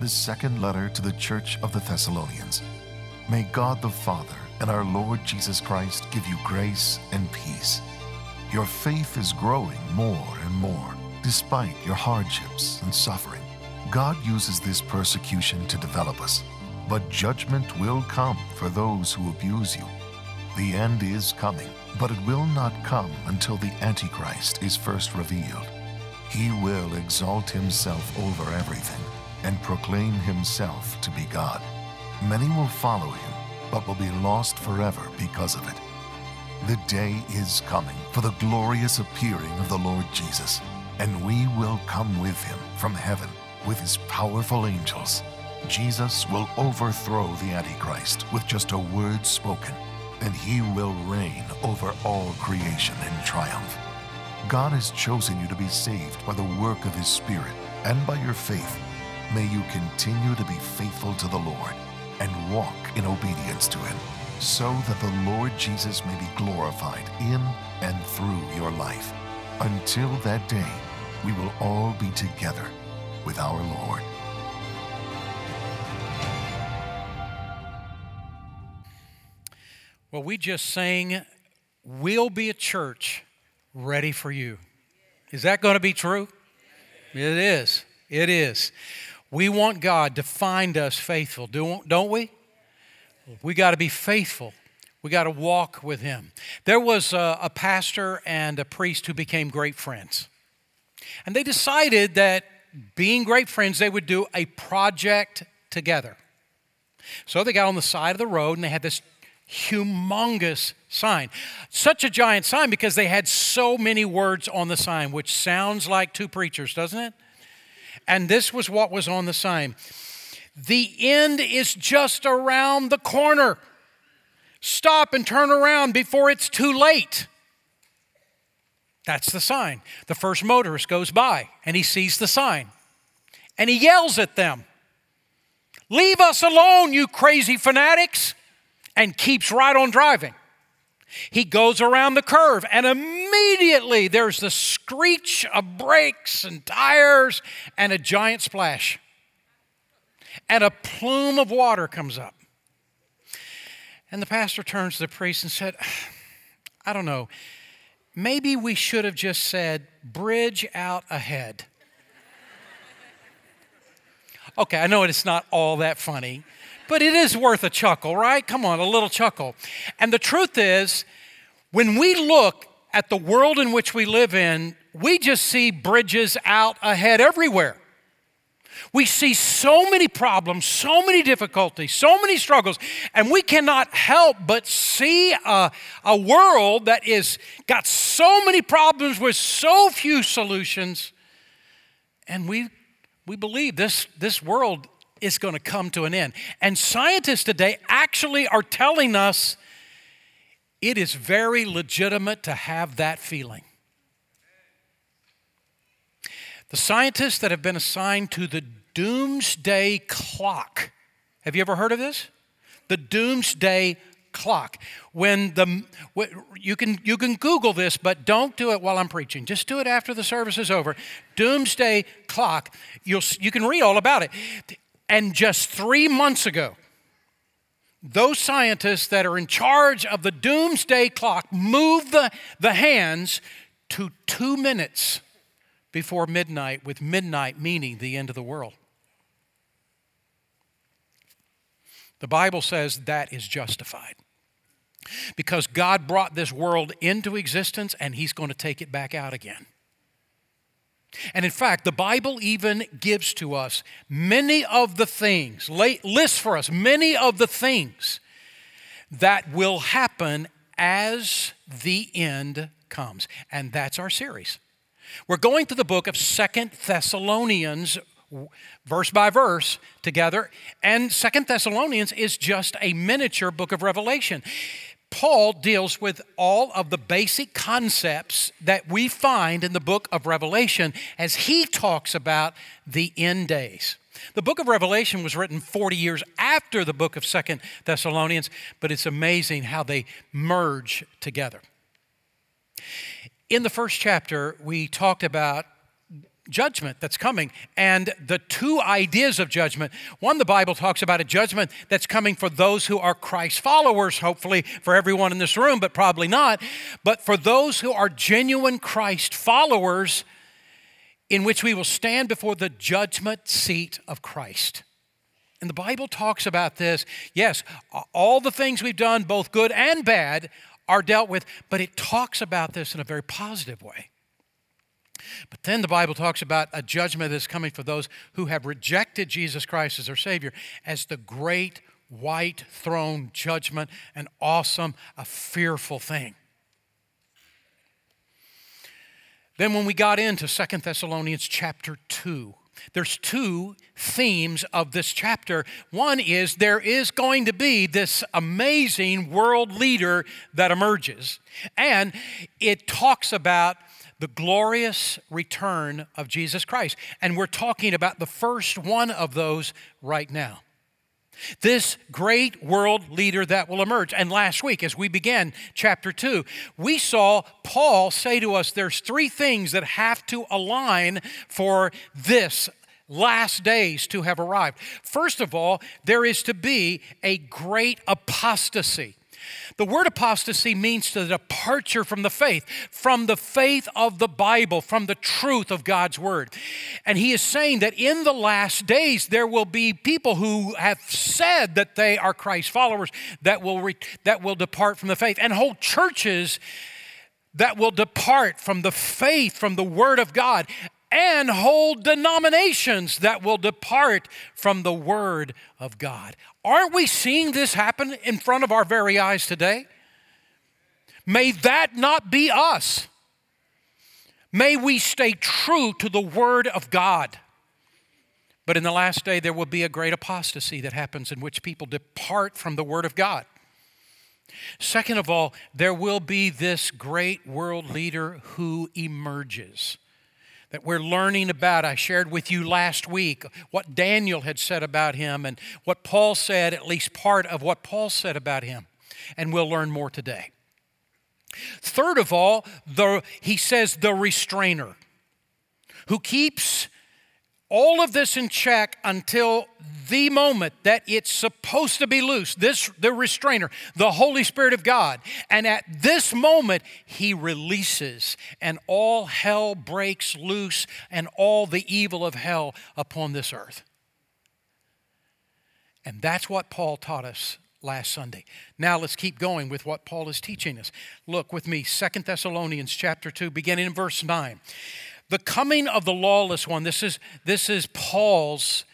the second letter to the church of the Thessalonians. May God the Father and our Lord Jesus Christ give you grace and peace. Your faith is growing more and more despite your hardships and suffering. God uses this persecution to develop us, but judgment will come for those who abuse you. The end is coming, but it will not come until the Antichrist is first revealed. He will exalt himself over everything and proclaim himself to be God. Many will follow him, but will be lost forever because of it. The day is coming for the glorious appearing of the Lord Jesus, and we will come with him from heaven with his powerful angels. Jesus will overthrow the Antichrist with just a word spoken, and he will reign over all creation in triumph. God has chosen you to be saved by the work of his Spirit and by your faith May you continue to be faithful to the Lord and walk in obedience to Him, so that the Lord Jesus may be glorified in and through your life. Until that day, we will all be together with our Lord. Well, we just sang, We'll be a church ready for you. Is that going to be true? It is. It is. We want God to find us faithful, don't we? We got to be faithful. We got to walk with Him. There was a, a, pastor and a priest who became great friends. And they decided that being great friends, they would do a project together. So they got on the side of the road and they had this humongous sign. Such a giant sign because they had so many words on the sign, which sounds like two preachers, doesn't it? And this was what was on the sign The end is just around the corner. Stop and turn around before it's too late. That's the sign. The first motorist goes by and he sees the sign and he yells at them Leave us alone, you crazy fanatics, and keeps right on driving. He goes around the curve, and immediately there's the screech of brakes and tires and a giant splash. And a plume of water comes up. And the pastor turns to the priest and said, I don't know, maybe we should have just said, bridge out ahead. okay, I know it's not all that funny but it is worth a chuckle, right? Come on, a little chuckle. And the truth is, when we look at the world in which we live in, we just see bridges out ahead everywhere. We see so many problems, so many difficulties, so many struggles, and we cannot help but see a, a world that is got so many problems with so few solutions. And we, we believe this, this world is going to come to an end. And scientists today actually are telling us it is very legitimate to have that feeling. The scientists that have been assigned to the doomsday clock. Have you ever heard of this? The doomsday clock. When the you can you can Google this, but don't do it while I'm preaching. Just do it after the service is over. Doomsday clock. You'll you can read all about it. And just three months ago, those scientists that are in charge of the doomsday clock moved the, the hands to two minutes before midnight, with midnight meaning the end of the world. The Bible says that is justified. Because God brought this world into existence and He's going to take it back out again. And in fact, the Bible even gives to us many of the things, lists for us many of the things that will happen as the end comes. And that's our series. We're going through the book of Second Thessalonians verse by verse together and Second Thessalonians is just a miniature book of Revelation. Paul deals with all of the basic concepts that we find in the book of Revelation as he talks about the end days. The book of Revelation was written 40 years after the book of Second Thessalonians, but it's amazing how they merge together. In the first chapter, we talked about judgment that's coming and the two ideas of judgment. One, the Bible talks about a judgment that's coming for those who are Christ followers, hopefully for everyone in this room, but probably not. But for those who are genuine Christ followers, in which we will stand before the judgment seat of Christ. And the Bible talks about this. Yes, all the things we've done, both good and bad, are dealt with, but it talks about this in a very positive way. But then the Bible talks about a judgment that's coming for those who have rejected Jesus Christ as their Savior as the great white throne judgment, an awesome, a fearful thing. Then when we got into Second Thessalonians chapter 2, there's two themes of this chapter. One is there is going to be this amazing world leader that emerges, and it talks about the glorious return of Jesus Christ. And we're talking about the first one of those right now. This great world leader that will emerge. And last week, as we began chapter 2, we saw Paul say to us there's three things that have to align for this last days to have arrived. First of all, there is to be a great apostasy. The word apostasy means the departure from the faith, from the faith of the Bible, from the truth of God's word. And he is saying that in the last days there will be people who have said that they are Christ's followers that will re- that will depart from the faith and whole churches that will depart from the faith from the word of God and whole denominations that will depart from the Word of God. Aren't we seeing this happen in front of our very eyes today? May that not be us. May we stay true to the Word of God. But in the last day, there will be a great apostasy that happens in which people depart from the Word of God. Second of all, there will be this great world leader who emerges that we're learning about. I shared with you last week what Daniel had said about him and what Paul said, at least part of what Paul said about him. And we'll learn more today. Third of all, the, he says the restrainer who keeps all of this in check until the moment that it's supposed to be loose this the restrainer the holy spirit of god. And at this moment he releases and all hell breaks loose and all the evil of hell upon this earth. And that's what paul taught us last sunday. Now let's keep going with what paul is teaching us. Look with me Second thessalonians chapter 2 beginning in verse 9 the coming of the lawless one, this is, this is Paul's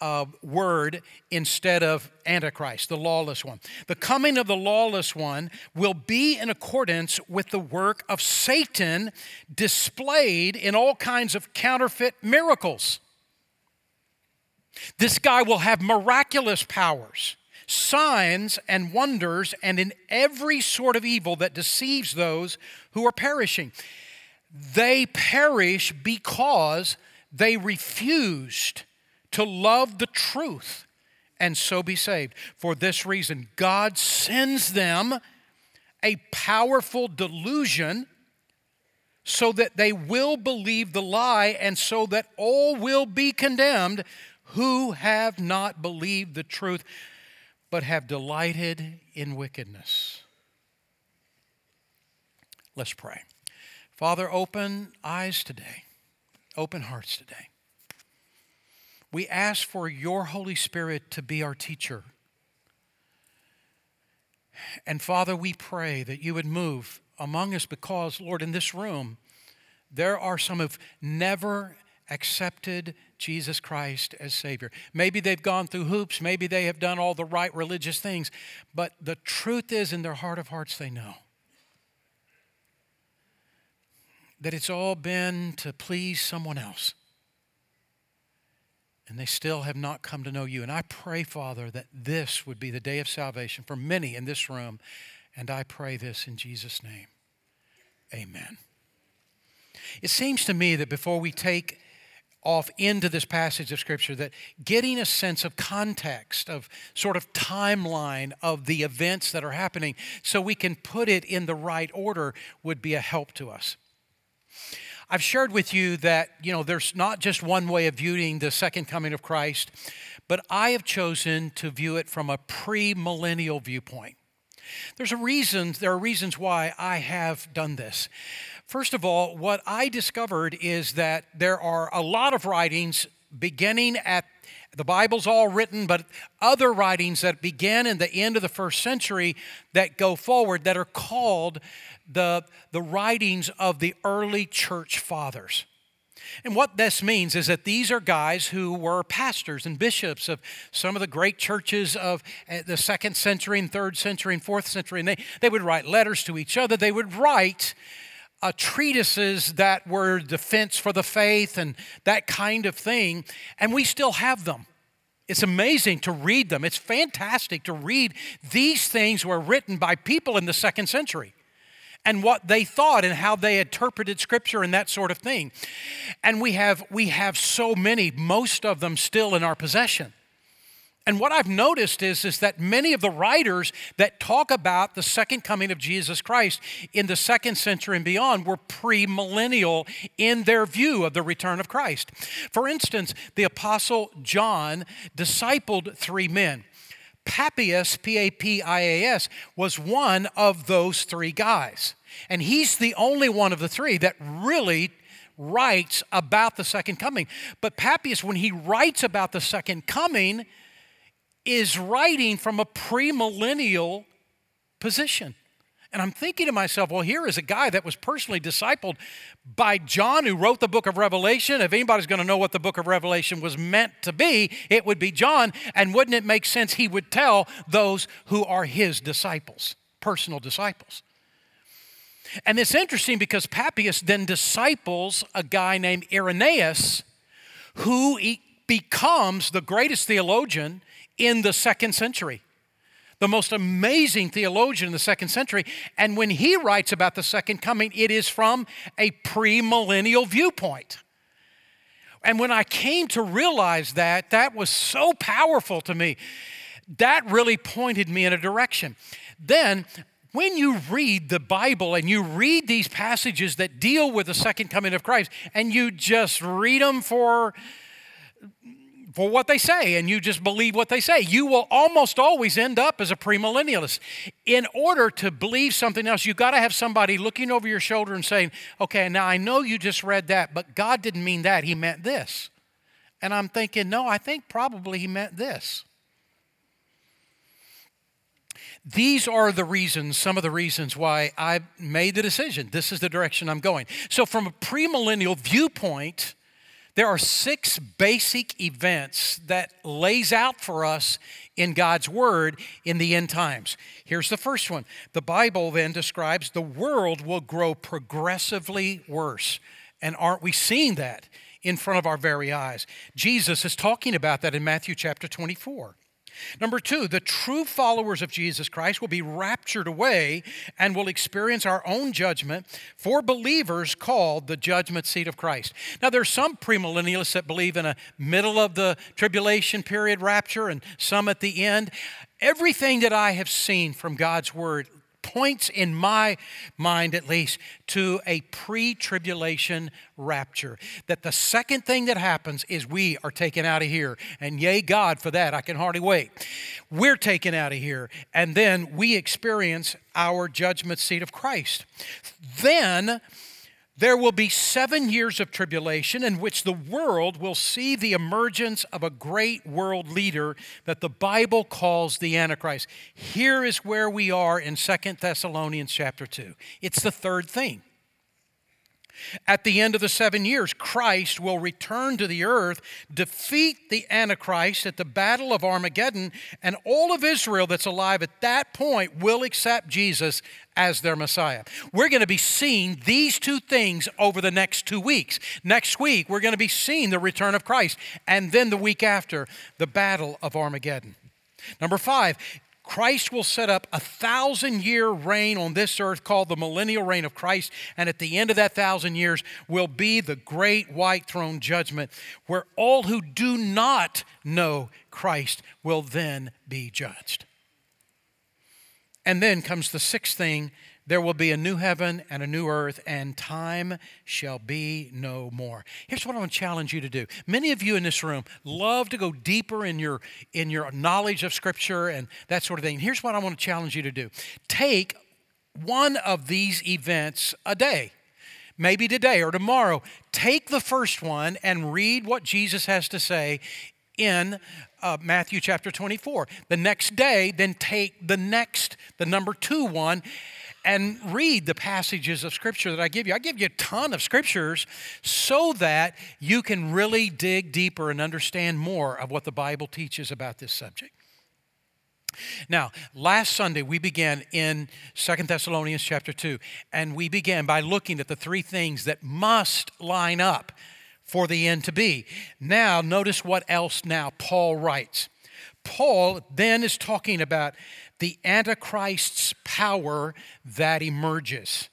uh, word instead of Antichrist, the lawless one. The coming of the lawless one will be in accordance with the work of Satan displayed in all kinds of counterfeit miracles. This guy will have miraculous powers, signs and wonders, and in every sort of evil that deceives those who are perishing. They perish because they refused to love the truth and so be saved. For this reason, God sends them a powerful delusion so that they will believe the lie and so that all will be condemned who have not believed the truth but have delighted in wickedness. Let's pray. Father, open eyes today, open hearts today. We ask for your Holy Spirit to be our teacher. And Father, we pray that you would move among us because, Lord, in this room, there are some who've never accepted Jesus Christ as Savior. Maybe they've gone through hoops, maybe they have done all the right religious things, but the truth is, in their heart of hearts, they know that it's all been to please someone else. And they still have not come to know you. And I pray, Father, that this would be the day of salvation for many in this room. And I pray this in Jesus' name. Amen. It seems to me that before we take off into this passage of Scripture, that getting a sense of context, of sort of timeline of the events that are happening, so we can put it in the right order, would be a help to us. I've shared with you that, you know, there's not just one way of viewing the second coming of Christ, but I have chosen to view it from a premillennial viewpoint. There's a reason, there are reasons why I have done this. First of all, what I discovered is that there are a lot of writings beginning at the Bible's all written, but other writings that began in the end of the first century that go forward that are called the, the writings of the early church fathers. And what this means is that these are guys who were pastors and bishops of some of the great churches of eh, the second century and third century and fourth century. And they, they would write letters to each other. They would write uh, treatises that were defense for the faith and that kind of thing. And we still have them. It's amazing to read them. It's fantastic to read these things were written by people in the second century and what they thought and how they interpreted scripture and that sort of thing. And we have we have so many, most of them still in our possession. And what I've noticed is, is that many of the writers that talk about the second coming of Jesus Christ in the second century and beyond were premillennial in their view of the return of Christ. For instance, the Apostle John discipled three men. Papias, P A P I A S, was one of those three guys. And he's the only one of the three that really writes about the second coming. But Papias, when he writes about the second coming, is writing from a premillennial position. And I'm thinking to myself, well, here is a guy that was personally discipled by John, who wrote the book of Revelation. If anybody's going to know what the book of Revelation was meant to be, it would be John. And wouldn't it make sense he would tell those who are his disciples, personal disciples? And it's interesting because Papias then disciples a guy named Irenaeus, who becomes the greatest theologian in the second century. The most amazing theologian in the second century. And when he writes about the second coming, it is from a premillennial viewpoint. And when I came to realize that, that was so powerful to me. That really pointed me in a direction. Then, when you read the Bible and you read these passages that deal with the second coming of Christ, and you just read them for for what they say and you just believe what they say. You will almost always end up as a premillennialist. In order to believe something else, you've got to have somebody looking over your shoulder and saying, okay, now I know you just read that, but God didn't mean that. He meant this. And I'm thinking, no, I think probably he meant this. These are the reasons, some of the reasons why I made the decision. This is the direction I'm going. So, from a premillennial viewpoint, there are six basic events that lays out for us in God's word in the end times. Here's the first one. The Bible then describes the world will grow progressively worse. And aren't we seeing that in front of our very eyes? Jesus is talking about that in Matthew chapter 24. Number two, the true followers of Jesus Christ will be raptured away and will experience our own judgment for believers called the judgment seat of Christ. Now, there's some premillennialists that believe in a middle of the tribulation period rapture and some at the end. Everything that I have seen from God's word points in my mind at least to a pre tribulation rapture. That the second thing that happens is we are taken out of here. And yay, God, for that. I can hardly wait. We're taken out of here. And then we experience our judgment seat of Christ. Then, there will be seven years of tribulation in which the world will see the emergence of a great world leader that the Bible calls the Antichrist. Here is where we are in Second Thessalonians chapter 2. It's the third thing. At the end of the seven years, Christ will return to the earth, defeat the Antichrist at the Battle of Armageddon, and all of Israel that's alive at that point will accept Jesus as their Messiah. We're going to be seeing these two things over the next two weeks. Next week, we're going to be seeing the return of Christ, and then the week after, the Battle of Armageddon. Number five, Christ will set up a thousand year reign on this earth called the millennial reign of Christ. And at the end of that thousand years will be the great white throne judgment, where all who do not know Christ will then be judged. And then comes the sixth thing there will be a new heaven and a new earth, and time shall be no more. Here's what I want to challenge you to do. Many of you in this room love to go deeper in your in your knowledge of Scripture and that sort of thing. Here's what I want to challenge you to do. Take one of these events a day. Maybe today or tomorrow. Take the first one and read what Jesus has to say in uh, Matthew chapter 24. The next day, then take the next, the number two one, and read the passages of Scripture that I give you. I give you a ton of Scriptures so that you can really dig deeper and understand more of what the Bible teaches about this subject. Now, last Sunday we began in Second Thessalonians chapter 2, and we began by looking at the three things that must line up for the end to be. Now, notice what else now Paul writes. Paul then is talking about the Antichrist's power that emerges.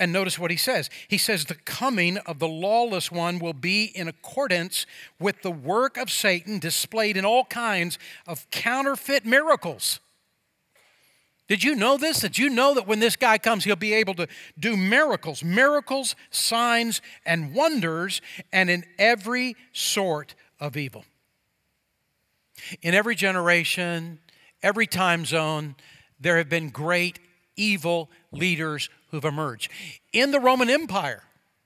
And notice what he says. He says, The coming of the lawless one will be in accordance with the work of Satan displayed in all kinds of counterfeit miracles. Did you know this? Did you know that when this guy comes, he'll be able to do miracles, miracles, signs, and wonders, and in every sort of evil? In every generation, every time zone, there have been great evil leaders who've emerged. In the Roman Empire,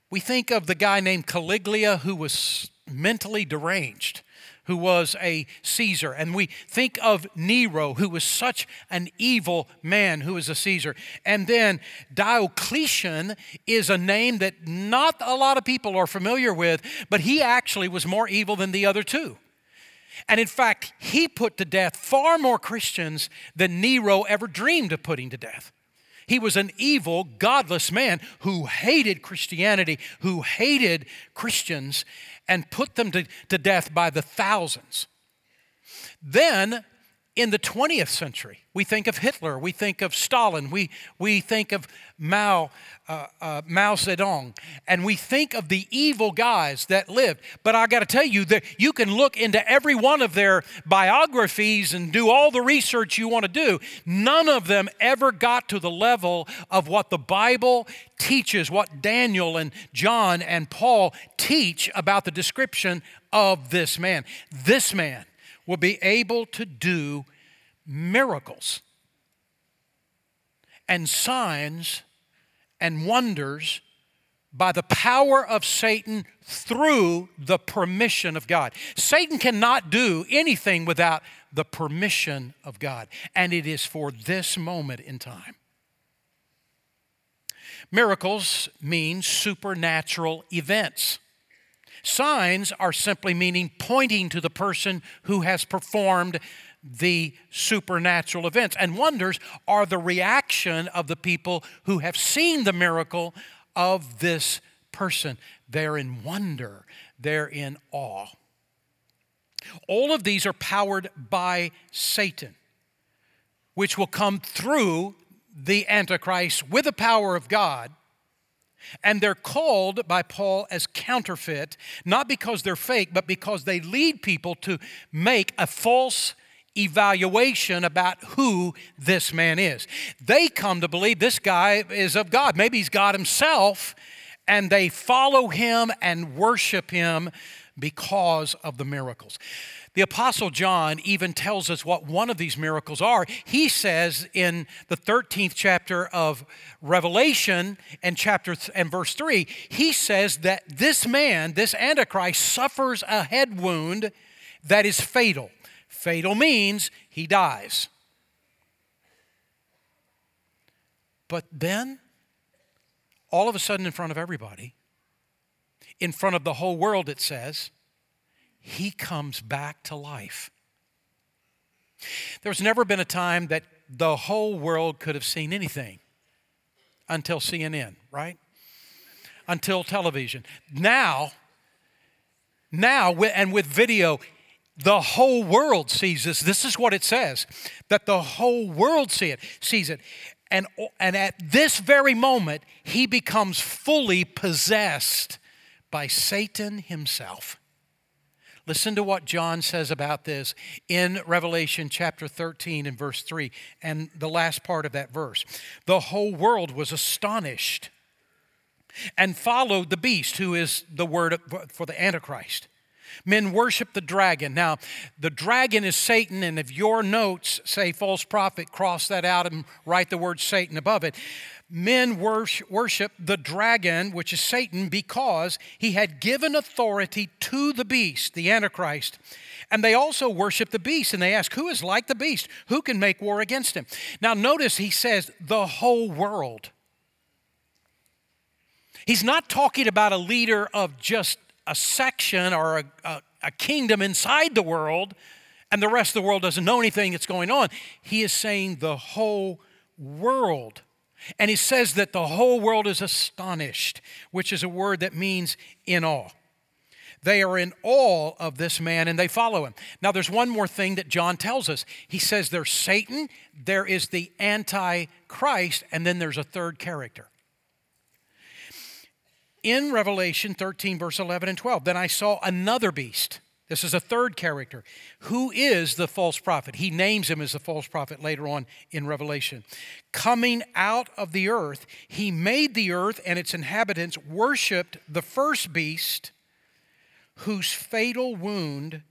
we think of the guy named Caligula who was mentally deranged, who was a Caesar. And we think of Nero, who was such an evil man who was a Caesar. And then Diocletian is a name that not a lot of people are familiar with, but he actually was more evil than the other two. And in fact, he put to death far more Christians than Nero ever dreamed of putting to death. He was an evil, godless man who hated Christianity, who hated Christians, and put them to, to death by the thousands. Then, in the 20th century, we think of Hitler, we think of Stalin, we, we think of Mao, uh, uh, Mao Zedong, and we think of the evil guys that lived. But I got to tell you that you can look into every one of their biographies and do all the research you want to do. None of them ever got to the level of what the Bible teaches, what Daniel and John and Paul teach about the description of this man. This man will be able to do miracles and signs and wonders by the power of Satan through the permission of God. Satan cannot do anything without the permission of God, and it is for this moment in time. Miracles mean supernatural events. Signs are simply meaning pointing to the person who has performed the supernatural events. And wonders are the reaction of the people who have seen the miracle of this person. They're in wonder, they're in awe. All of these are powered by Satan, which will come through the Antichrist with the power of God. And they're called by Paul as counterfeit, not because they're fake, but because they lead people to make a false evaluation about who this man is. They come to believe this guy is of God. Maybe he's God himself, and they follow him and worship him because of the miracles. The Apostle John even tells us what one of these miracles are. He says in the 13th chapter of Revelation and chapter th- and verse 3, he says that this man, this Antichrist, suffers a head wound that is fatal. Fatal means he dies. But then, all of a sudden, in front of everybody, in front of the whole world, it says, he comes back to life. There's never been a time that the whole world could have seen anything until CNN, right? Until television. Now, now, and with video, the whole world sees this. This is what it says that the whole world see it, sees it. And, and at this very moment, he becomes fully possessed by Satan himself. Listen to what John says about this in Revelation chapter 13 and verse 3, and the last part of that verse. The whole world was astonished and followed the beast, who is the word for the Antichrist. Men worship the dragon. Now, the dragon is Satan, and if your notes say false prophet, cross that out and write the word Satan above it men worship the dragon, which is Satan, because he had given authority to the beast, the Antichrist. And they also worship the beast, and they ask, Who is like the beast? Who can make war against him? Now, notice he says, The whole world. He's not talking about a leader of just a section or a, a, a kingdom inside the world, and the rest of the world doesn't know anything that's going on. He is saying the whole world and he says that the whole world is astonished, which is a word that means in awe. They are in awe of this man and they follow him. Now, there's one more thing that John tells us. He says there's Satan, there is the Antichrist, and then there's a third character. In Revelation 13, verse 11 and 12, then I saw another beast this is a third character. Who is the false prophet? He names him as the false prophet later on in Revelation. Coming out of the earth, he made the earth and its inhabitants worshiped the first beast whose fatal wound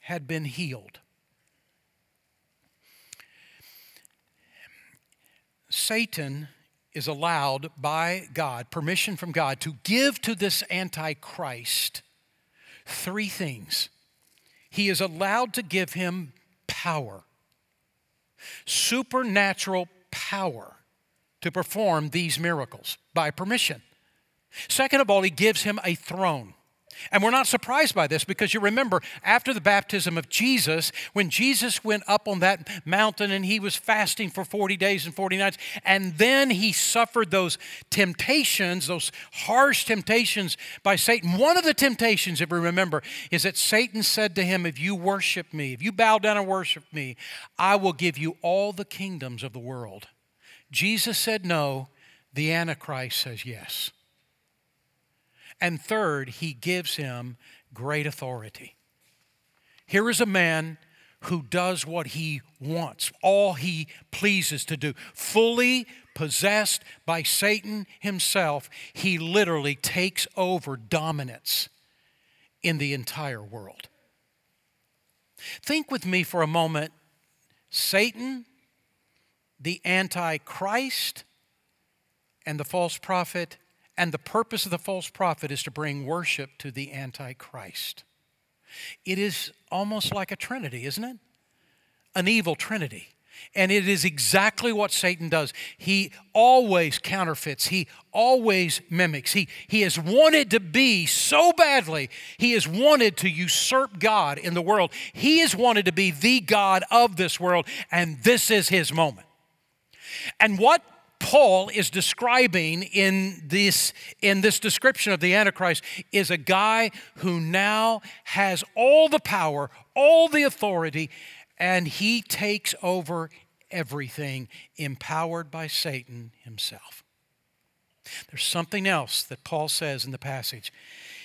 had been healed. Satan is allowed by God, permission from God, to give to this Antichrist three things. He is allowed to give him power, supernatural power to perform these miracles by permission. Second of all, he gives him a throne. And we're not surprised by this because you remember after the baptism of Jesus, when Jesus went up on that mountain and he was fasting for 40 days and 40 nights, and then he suffered those temptations, those harsh temptations by Satan. One of the temptations, if we remember, is that Satan said to him, If you worship me, if you bow down and worship me, I will give you all the kingdoms of the world. Jesus said no, the Antichrist says yes. And third, he gives him great authority. Here is a man who does what he wants, all he pleases to do. Fully possessed by Satan himself, he literally takes over dominance in the entire world. Think with me for a moment Satan, the Antichrist, and the false prophet and the purpose of the false prophet is to bring worship to the Antichrist. It is almost like a trinity, isn't it? An evil trinity. And it is exactly what Satan does. He always counterfeits, he always mimics. He, he has wanted to be so badly, he has wanted to usurp God in the world. He has wanted to be the God of this world, and this is his moment. And what Paul is describing in this, in this description of the Antichrist is a guy who now has all the power, all the authority, and he takes over everything, empowered by Satan himself. There's something else that Paul says in the passage.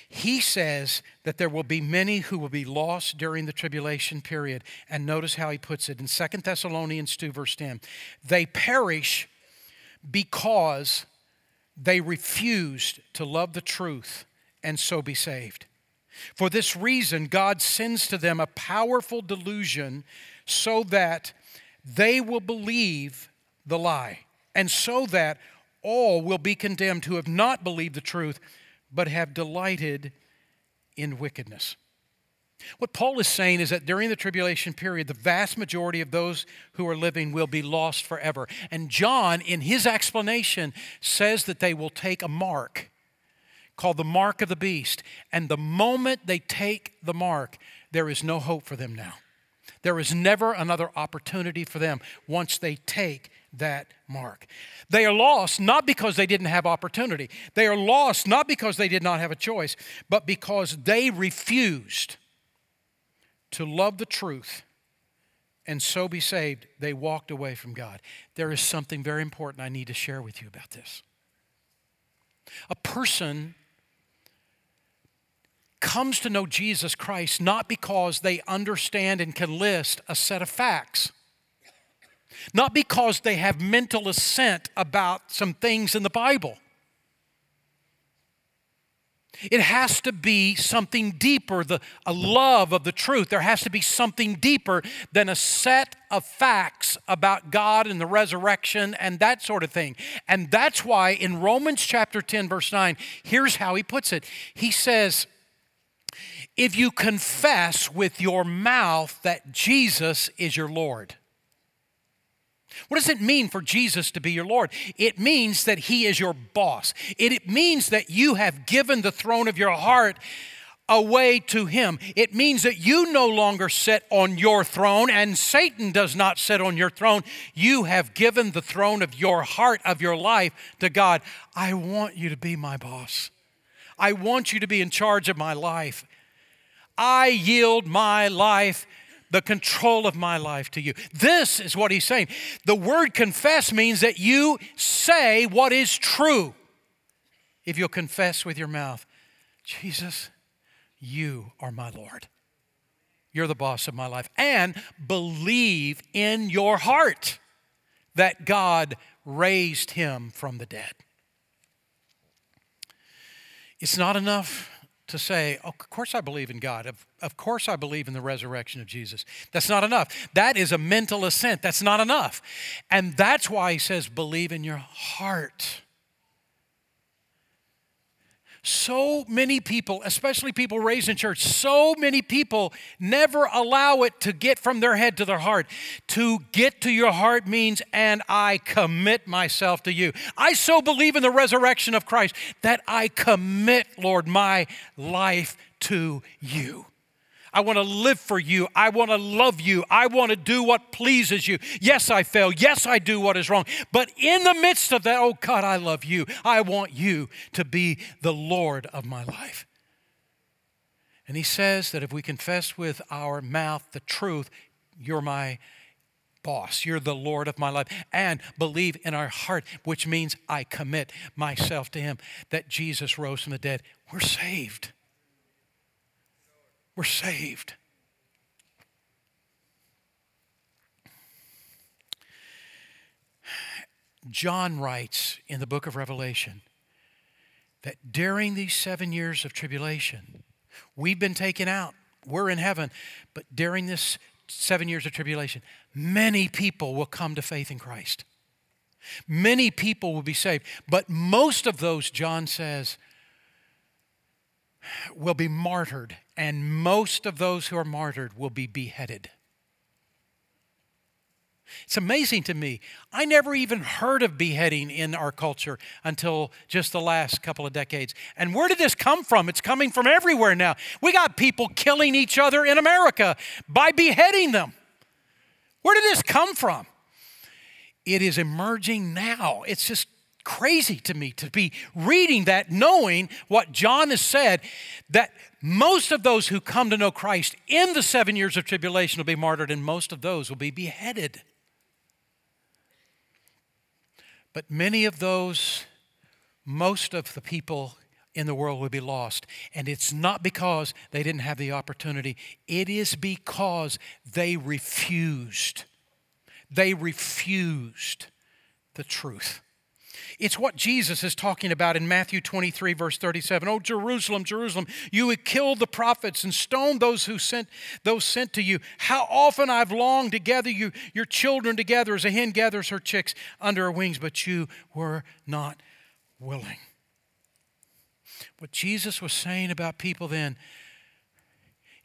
He says that there will be many who will be lost during the tribulation period. And notice how he puts it in 2 Thessalonians 2, verse 10. They perish because they refused to love the truth and so be saved. For this reason, God sends to them a powerful delusion so that they will believe the lie, and so that all will be condemned who have not believed the truth, but have delighted in wickedness. What Paul is saying is that during the tribulation period, the vast majority of those who are living will be lost forever. And John, in his explanation, says that they will take a mark called the mark of the beast. And the moment they take the mark, there is no hope for them now. There is never another opportunity for them once they take that mark. They are lost not because they didn't have opportunity. They are lost not because they did not have a choice, but because they refused to love the truth and so be saved, they walked away from God. There is something very important I need to share with you about this. A person comes to know Jesus Christ not because they understand and can list a set of facts, not because they have mental assent about some things in the Bible. It has to be something deeper, the, a love of the truth. There has to be something deeper than a set of facts about God and the resurrection and that sort of thing. And that's why in Romans chapter 10, verse 9, here's how he puts it. He says, if you confess with your mouth that Jesus is your Lord. What does it mean for Jesus to be your Lord? It means that He is your boss. It, means that you have given the throne of your heart away to Him. It means that you no longer sit on your throne and Satan does not sit on your throne. You have given the throne of your heart, of your life to God. I want you to be my boss. I want you to be in charge of my life. I yield my life, the control of my life to you. This is what he's saying. The word confess means that you say what is true. If you'll confess with your mouth, Jesus, you are my Lord. You're the boss of my life. And believe in your heart that God raised him from the dead. It's not enough to say, oh, of course I believe in God. Of, of course I believe in the resurrection of Jesus. That's not enough. That is a mental assent. That's not enough. And that's why he says, believe in your heart. So many people, especially people raised in church, so many people never allow it to get from their head to their heart. To get to your heart means, and I commit myself to you. I so believe in the resurrection of Christ that I commit, Lord, my life to you. I want to live for you. I want to love you. I want to do what pleases you. Yes, I fail. Yes, I do what is wrong. But in the midst of that, oh God, I love you. I want you to be the Lord of my life. And he says that if we confess with our mouth the truth, you're my boss. You're the Lord of my life. And believe in our heart, which means I commit myself to Him, that Jesus rose from the dead. We're saved. We're saved. John writes in the book of Revelation that during these seven years of tribulation, we've been taken out. We're in heaven. But during this seven years of tribulation, many people will come to faith in Christ. Many people will be saved. But most of those, John says, will be martyred, and most of those who are martyred will be beheaded. It's amazing to me. I never even heard of beheading in our culture until just the last couple of decades. And where did this come from? It's coming from everywhere now. We got people killing each other in America by beheading them. Where did this come from? It is emerging now. It's just crazy to me to be reading that, knowing what John has said, that most of those who come to know Christ in the seven years of tribulation will be martyred, and most of those will be beheaded. But many of those, most of the people in the world will be lost. And it's not because they didn't have the opportunity, it is because they refused. They refused the truth. It's what Jesus is talking about in Matthew 23, verse 37. Oh, Jerusalem, Jerusalem, you would kill the prophets and stone those who sent those sent to you. How often I've longed to gather you, your children together as a hen gathers her chicks under her wings, but you were not willing. What Jesus was saying about people then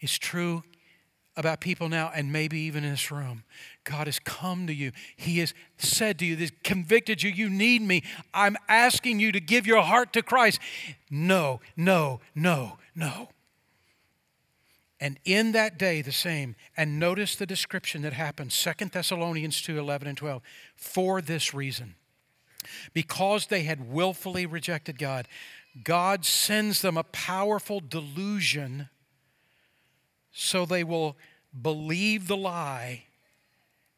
is true about people now and maybe even in this room. God has come to you. He has said to you, This convicted you, you need me. I'm asking you to give your heart to Christ. No, no, no, no. And in that day, the same. And notice the description that happens 2 Thessalonians 2 11 and 12. For this reason, because they had willfully rejected God, God sends them a powerful delusion so they will believe the lie,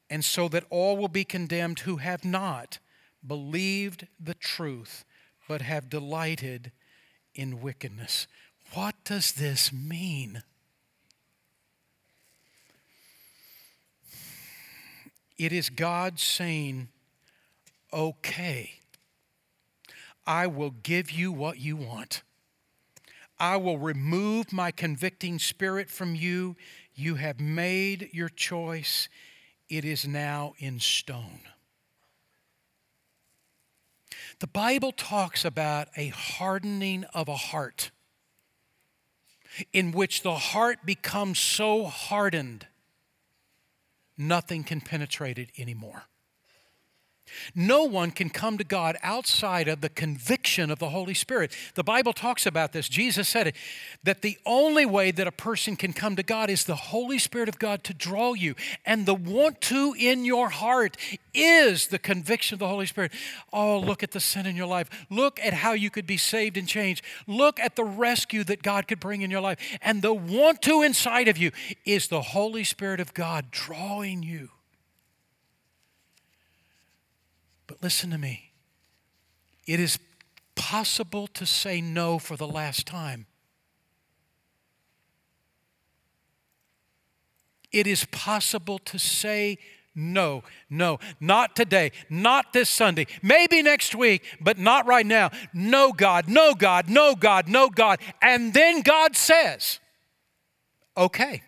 and so that all will be condemned who have not believed the truth, but have delighted in wickedness. What does this mean? It is God saying, okay, I will give you what you want. I will remove my convicting spirit from you. You have made your choice. It is now in stone. The Bible talks about a hardening of a heart in which the heart becomes so hardened, nothing can penetrate it anymore. No one can come to God outside of the conviction of the Holy Spirit. The Bible talks about this. Jesus said it that the only way that a person can come to God is the Holy Spirit of God to draw you. And the want to in your heart is the conviction of the Holy Spirit. Oh, look at the sin in your life. Look at how you could be saved and changed. Look at the rescue that God could bring in your life. And the want to inside of you is the Holy Spirit of God drawing you. But listen to me. It is possible to say no for the last time. It is possible to say no, no, not today, not this Sunday, maybe next week, but not right now. No, God, no, God, no, God, no, God. And then God says, okay,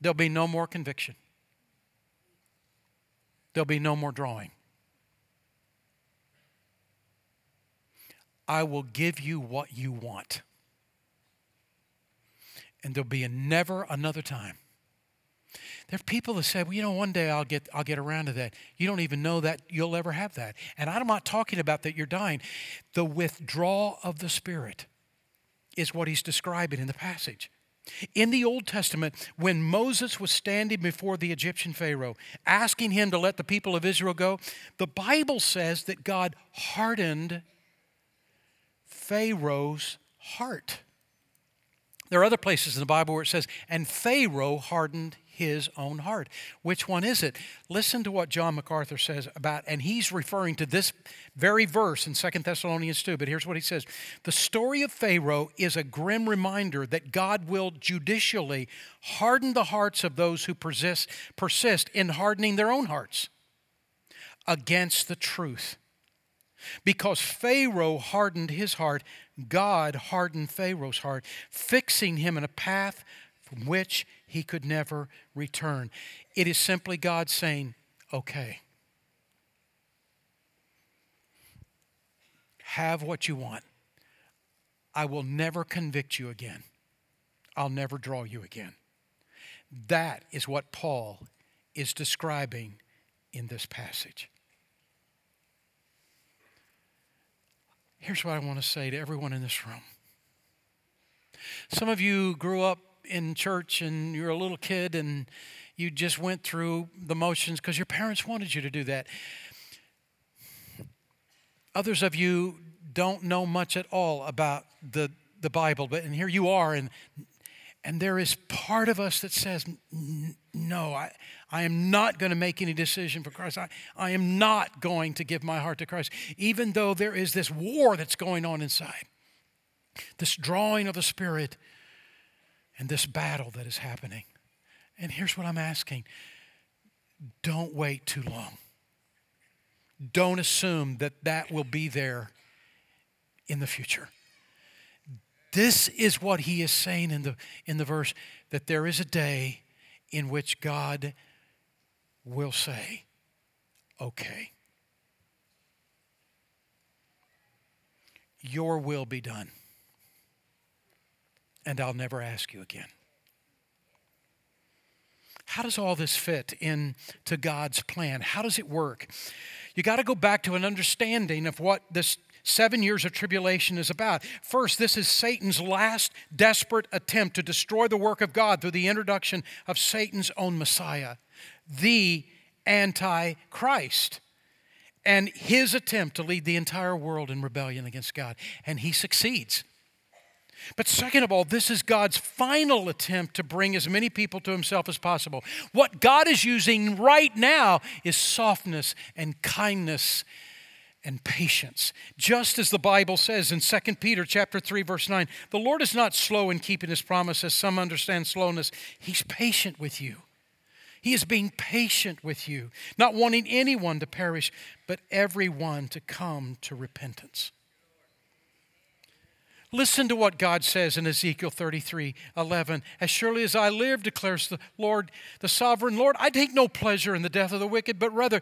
there'll be no more conviction there'll be no more drawing. I will give you what you want. And there'll be a never another time. There are people that say, well, you know, one day I'll get, I'll get around to that. You don't even know that you'll ever have that. And I'm not talking about that you're dying. The withdrawal of the Spirit is what he's describing in the passage. In the Old Testament, when Moses was standing before the Egyptian Pharaoh, asking him to let the people of Israel go, the Bible says that God hardened Pharaoh's heart. There are other places in the Bible where it says, and Pharaoh hardened his own heart. Which one is it? Listen to what John MacArthur says about, and he's referring to this very verse in Second Thessalonians 2, but here's what he says The story of Pharaoh is a grim reminder that God will judicially harden the hearts of those who persist, persist in hardening their own hearts against the truth. Because Pharaoh hardened his heart, God hardened Pharaoh's heart, fixing him in a path from which he could never return. It is simply God saying, okay. Have what you want. I will never convict you again. I'll never draw you again. That is what Paul is describing in this passage. Here's what I want to say to everyone in this room. Some of you grew up in church and you're a little kid and you just went through the motions because your parents wanted you to do that. Others of you don't know much at all about the, the Bible, but and here you are, and and there is part of us that says, No, I, I am not going to make any decision for Christ. I, I am not going to give my heart to Christ, even though there is this war that's going on inside, this drawing of the Spirit and this battle that is happening. And here's what I'm asking don't wait too long. Don't assume that that will be there in the future. This is what he is saying in the, in the verse that there is a day in which God will say, okay. Your will be done and I'll never ask you again. How does all this fit into God's plan? How does it work? You got to go back to an understanding of what this seven years of tribulation is about. First, this is Satan's last desperate attempt to destroy the work of God through the introduction of Satan's own Messiah, the Antichrist, and his attempt to lead the entire world in rebellion against God. And he succeeds. But second of all, this is God's final attempt to bring as many people to Himself as possible. What God is using right now is softness and kindness and patience. Just as the Bible says in 2 Peter chapter 3 verse 9, the Lord is not slow in keeping his promise as some understand slowness. He's patient with you. He is being patient with you, not wanting anyone to perish, but everyone to come to repentance. Listen to what God says in Ezekiel 33 11. As surely as I live, declares the Lord, the sovereign Lord, I take no pleasure in the death of the wicked, but rather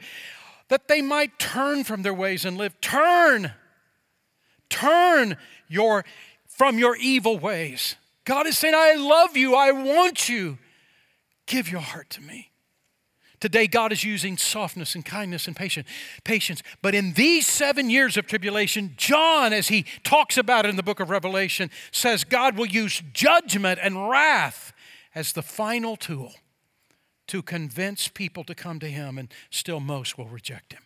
that they might turn from their ways and live. Turn, turn your, from your evil ways. God is saying, I love you, I want you. Give your heart to me. Today, God is using softness and kindness and patience. Patience. But in these seven years of tribulation, John, as he talks about it in the book of Revelation, says God will use judgment and wrath as the final tool to convince people to come to him, and still most will reject him.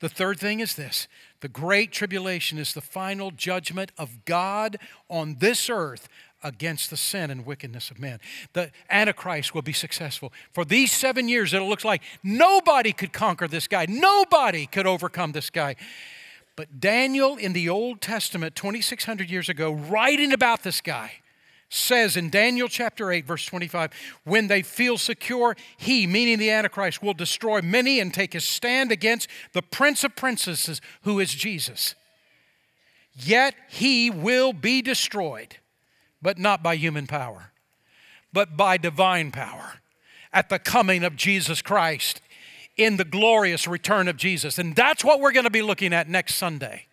The third thing is this the great tribulation is the final judgment of God on this earth against the sin and wickedness of men. The Antichrist will be successful. For these seven years, it looks like nobody could conquer this guy, nobody could overcome this guy. But Daniel in the Old Testament, 2,600 years ago, writing about this guy, says in Daniel chapter 8, verse 25, when they feel secure, he, meaning the Antichrist, will destroy many and take his stand against the Prince of Princes, who is Jesus. Yet he will be destroyed, but not by human power, but by divine power at the coming of Jesus Christ in the glorious return of Jesus. And that's what we're going to be looking at next Sunday.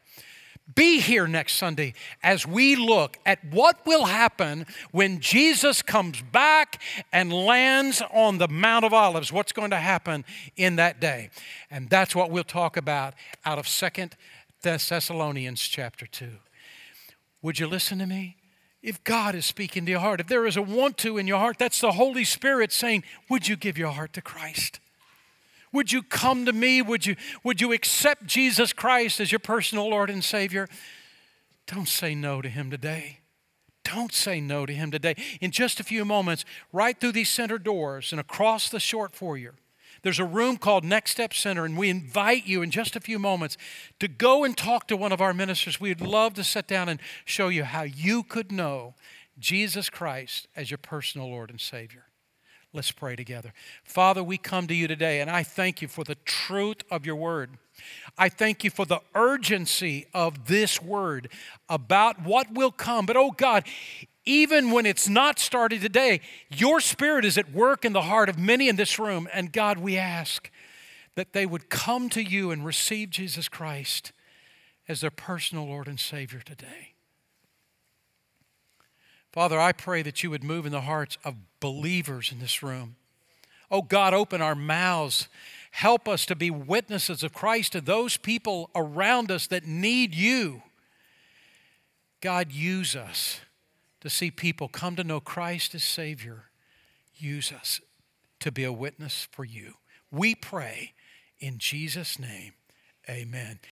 Be here next Sunday as we look at what will happen when Jesus comes back and lands on the Mount of Olives. What's going to happen in that day? And that's what we'll talk about out of Second Thessalonians chapter 2. Would you listen to me? If God is speaking to your heart, if there is a want to in your heart, that's the Holy Spirit saying, Would you give your heart to Christ? Would you come to me? Would you, would you accept Jesus Christ as your personal Lord and Savior? Don't say no to Him today. Don't say no to Him today. In just a few moments, right through these center doors and across the short foyer, there's a room called Next Step Center, and we invite you in just a few moments to go and talk to one of our ministers. We'd love to sit down and show you how you could know Jesus Christ as your personal Lord and Savior. Let's pray together. Father, we come to you today, and I thank you for the truth of your word. I thank you for the urgency of this word about what will come. But oh God, even when it's not started today, your spirit is at work in the heart of many in this room. And God, we ask that they would come to you and receive Jesus Christ as their personal Lord and Savior today. Father, I pray that you would move in the hearts of believers in this room. Oh God, open our mouths. Help us to be witnesses of Christ to those people around us that need you. God, use us to see people come to know Christ as Savior. Use us to be a witness for you. We pray in Jesus' name. Amen.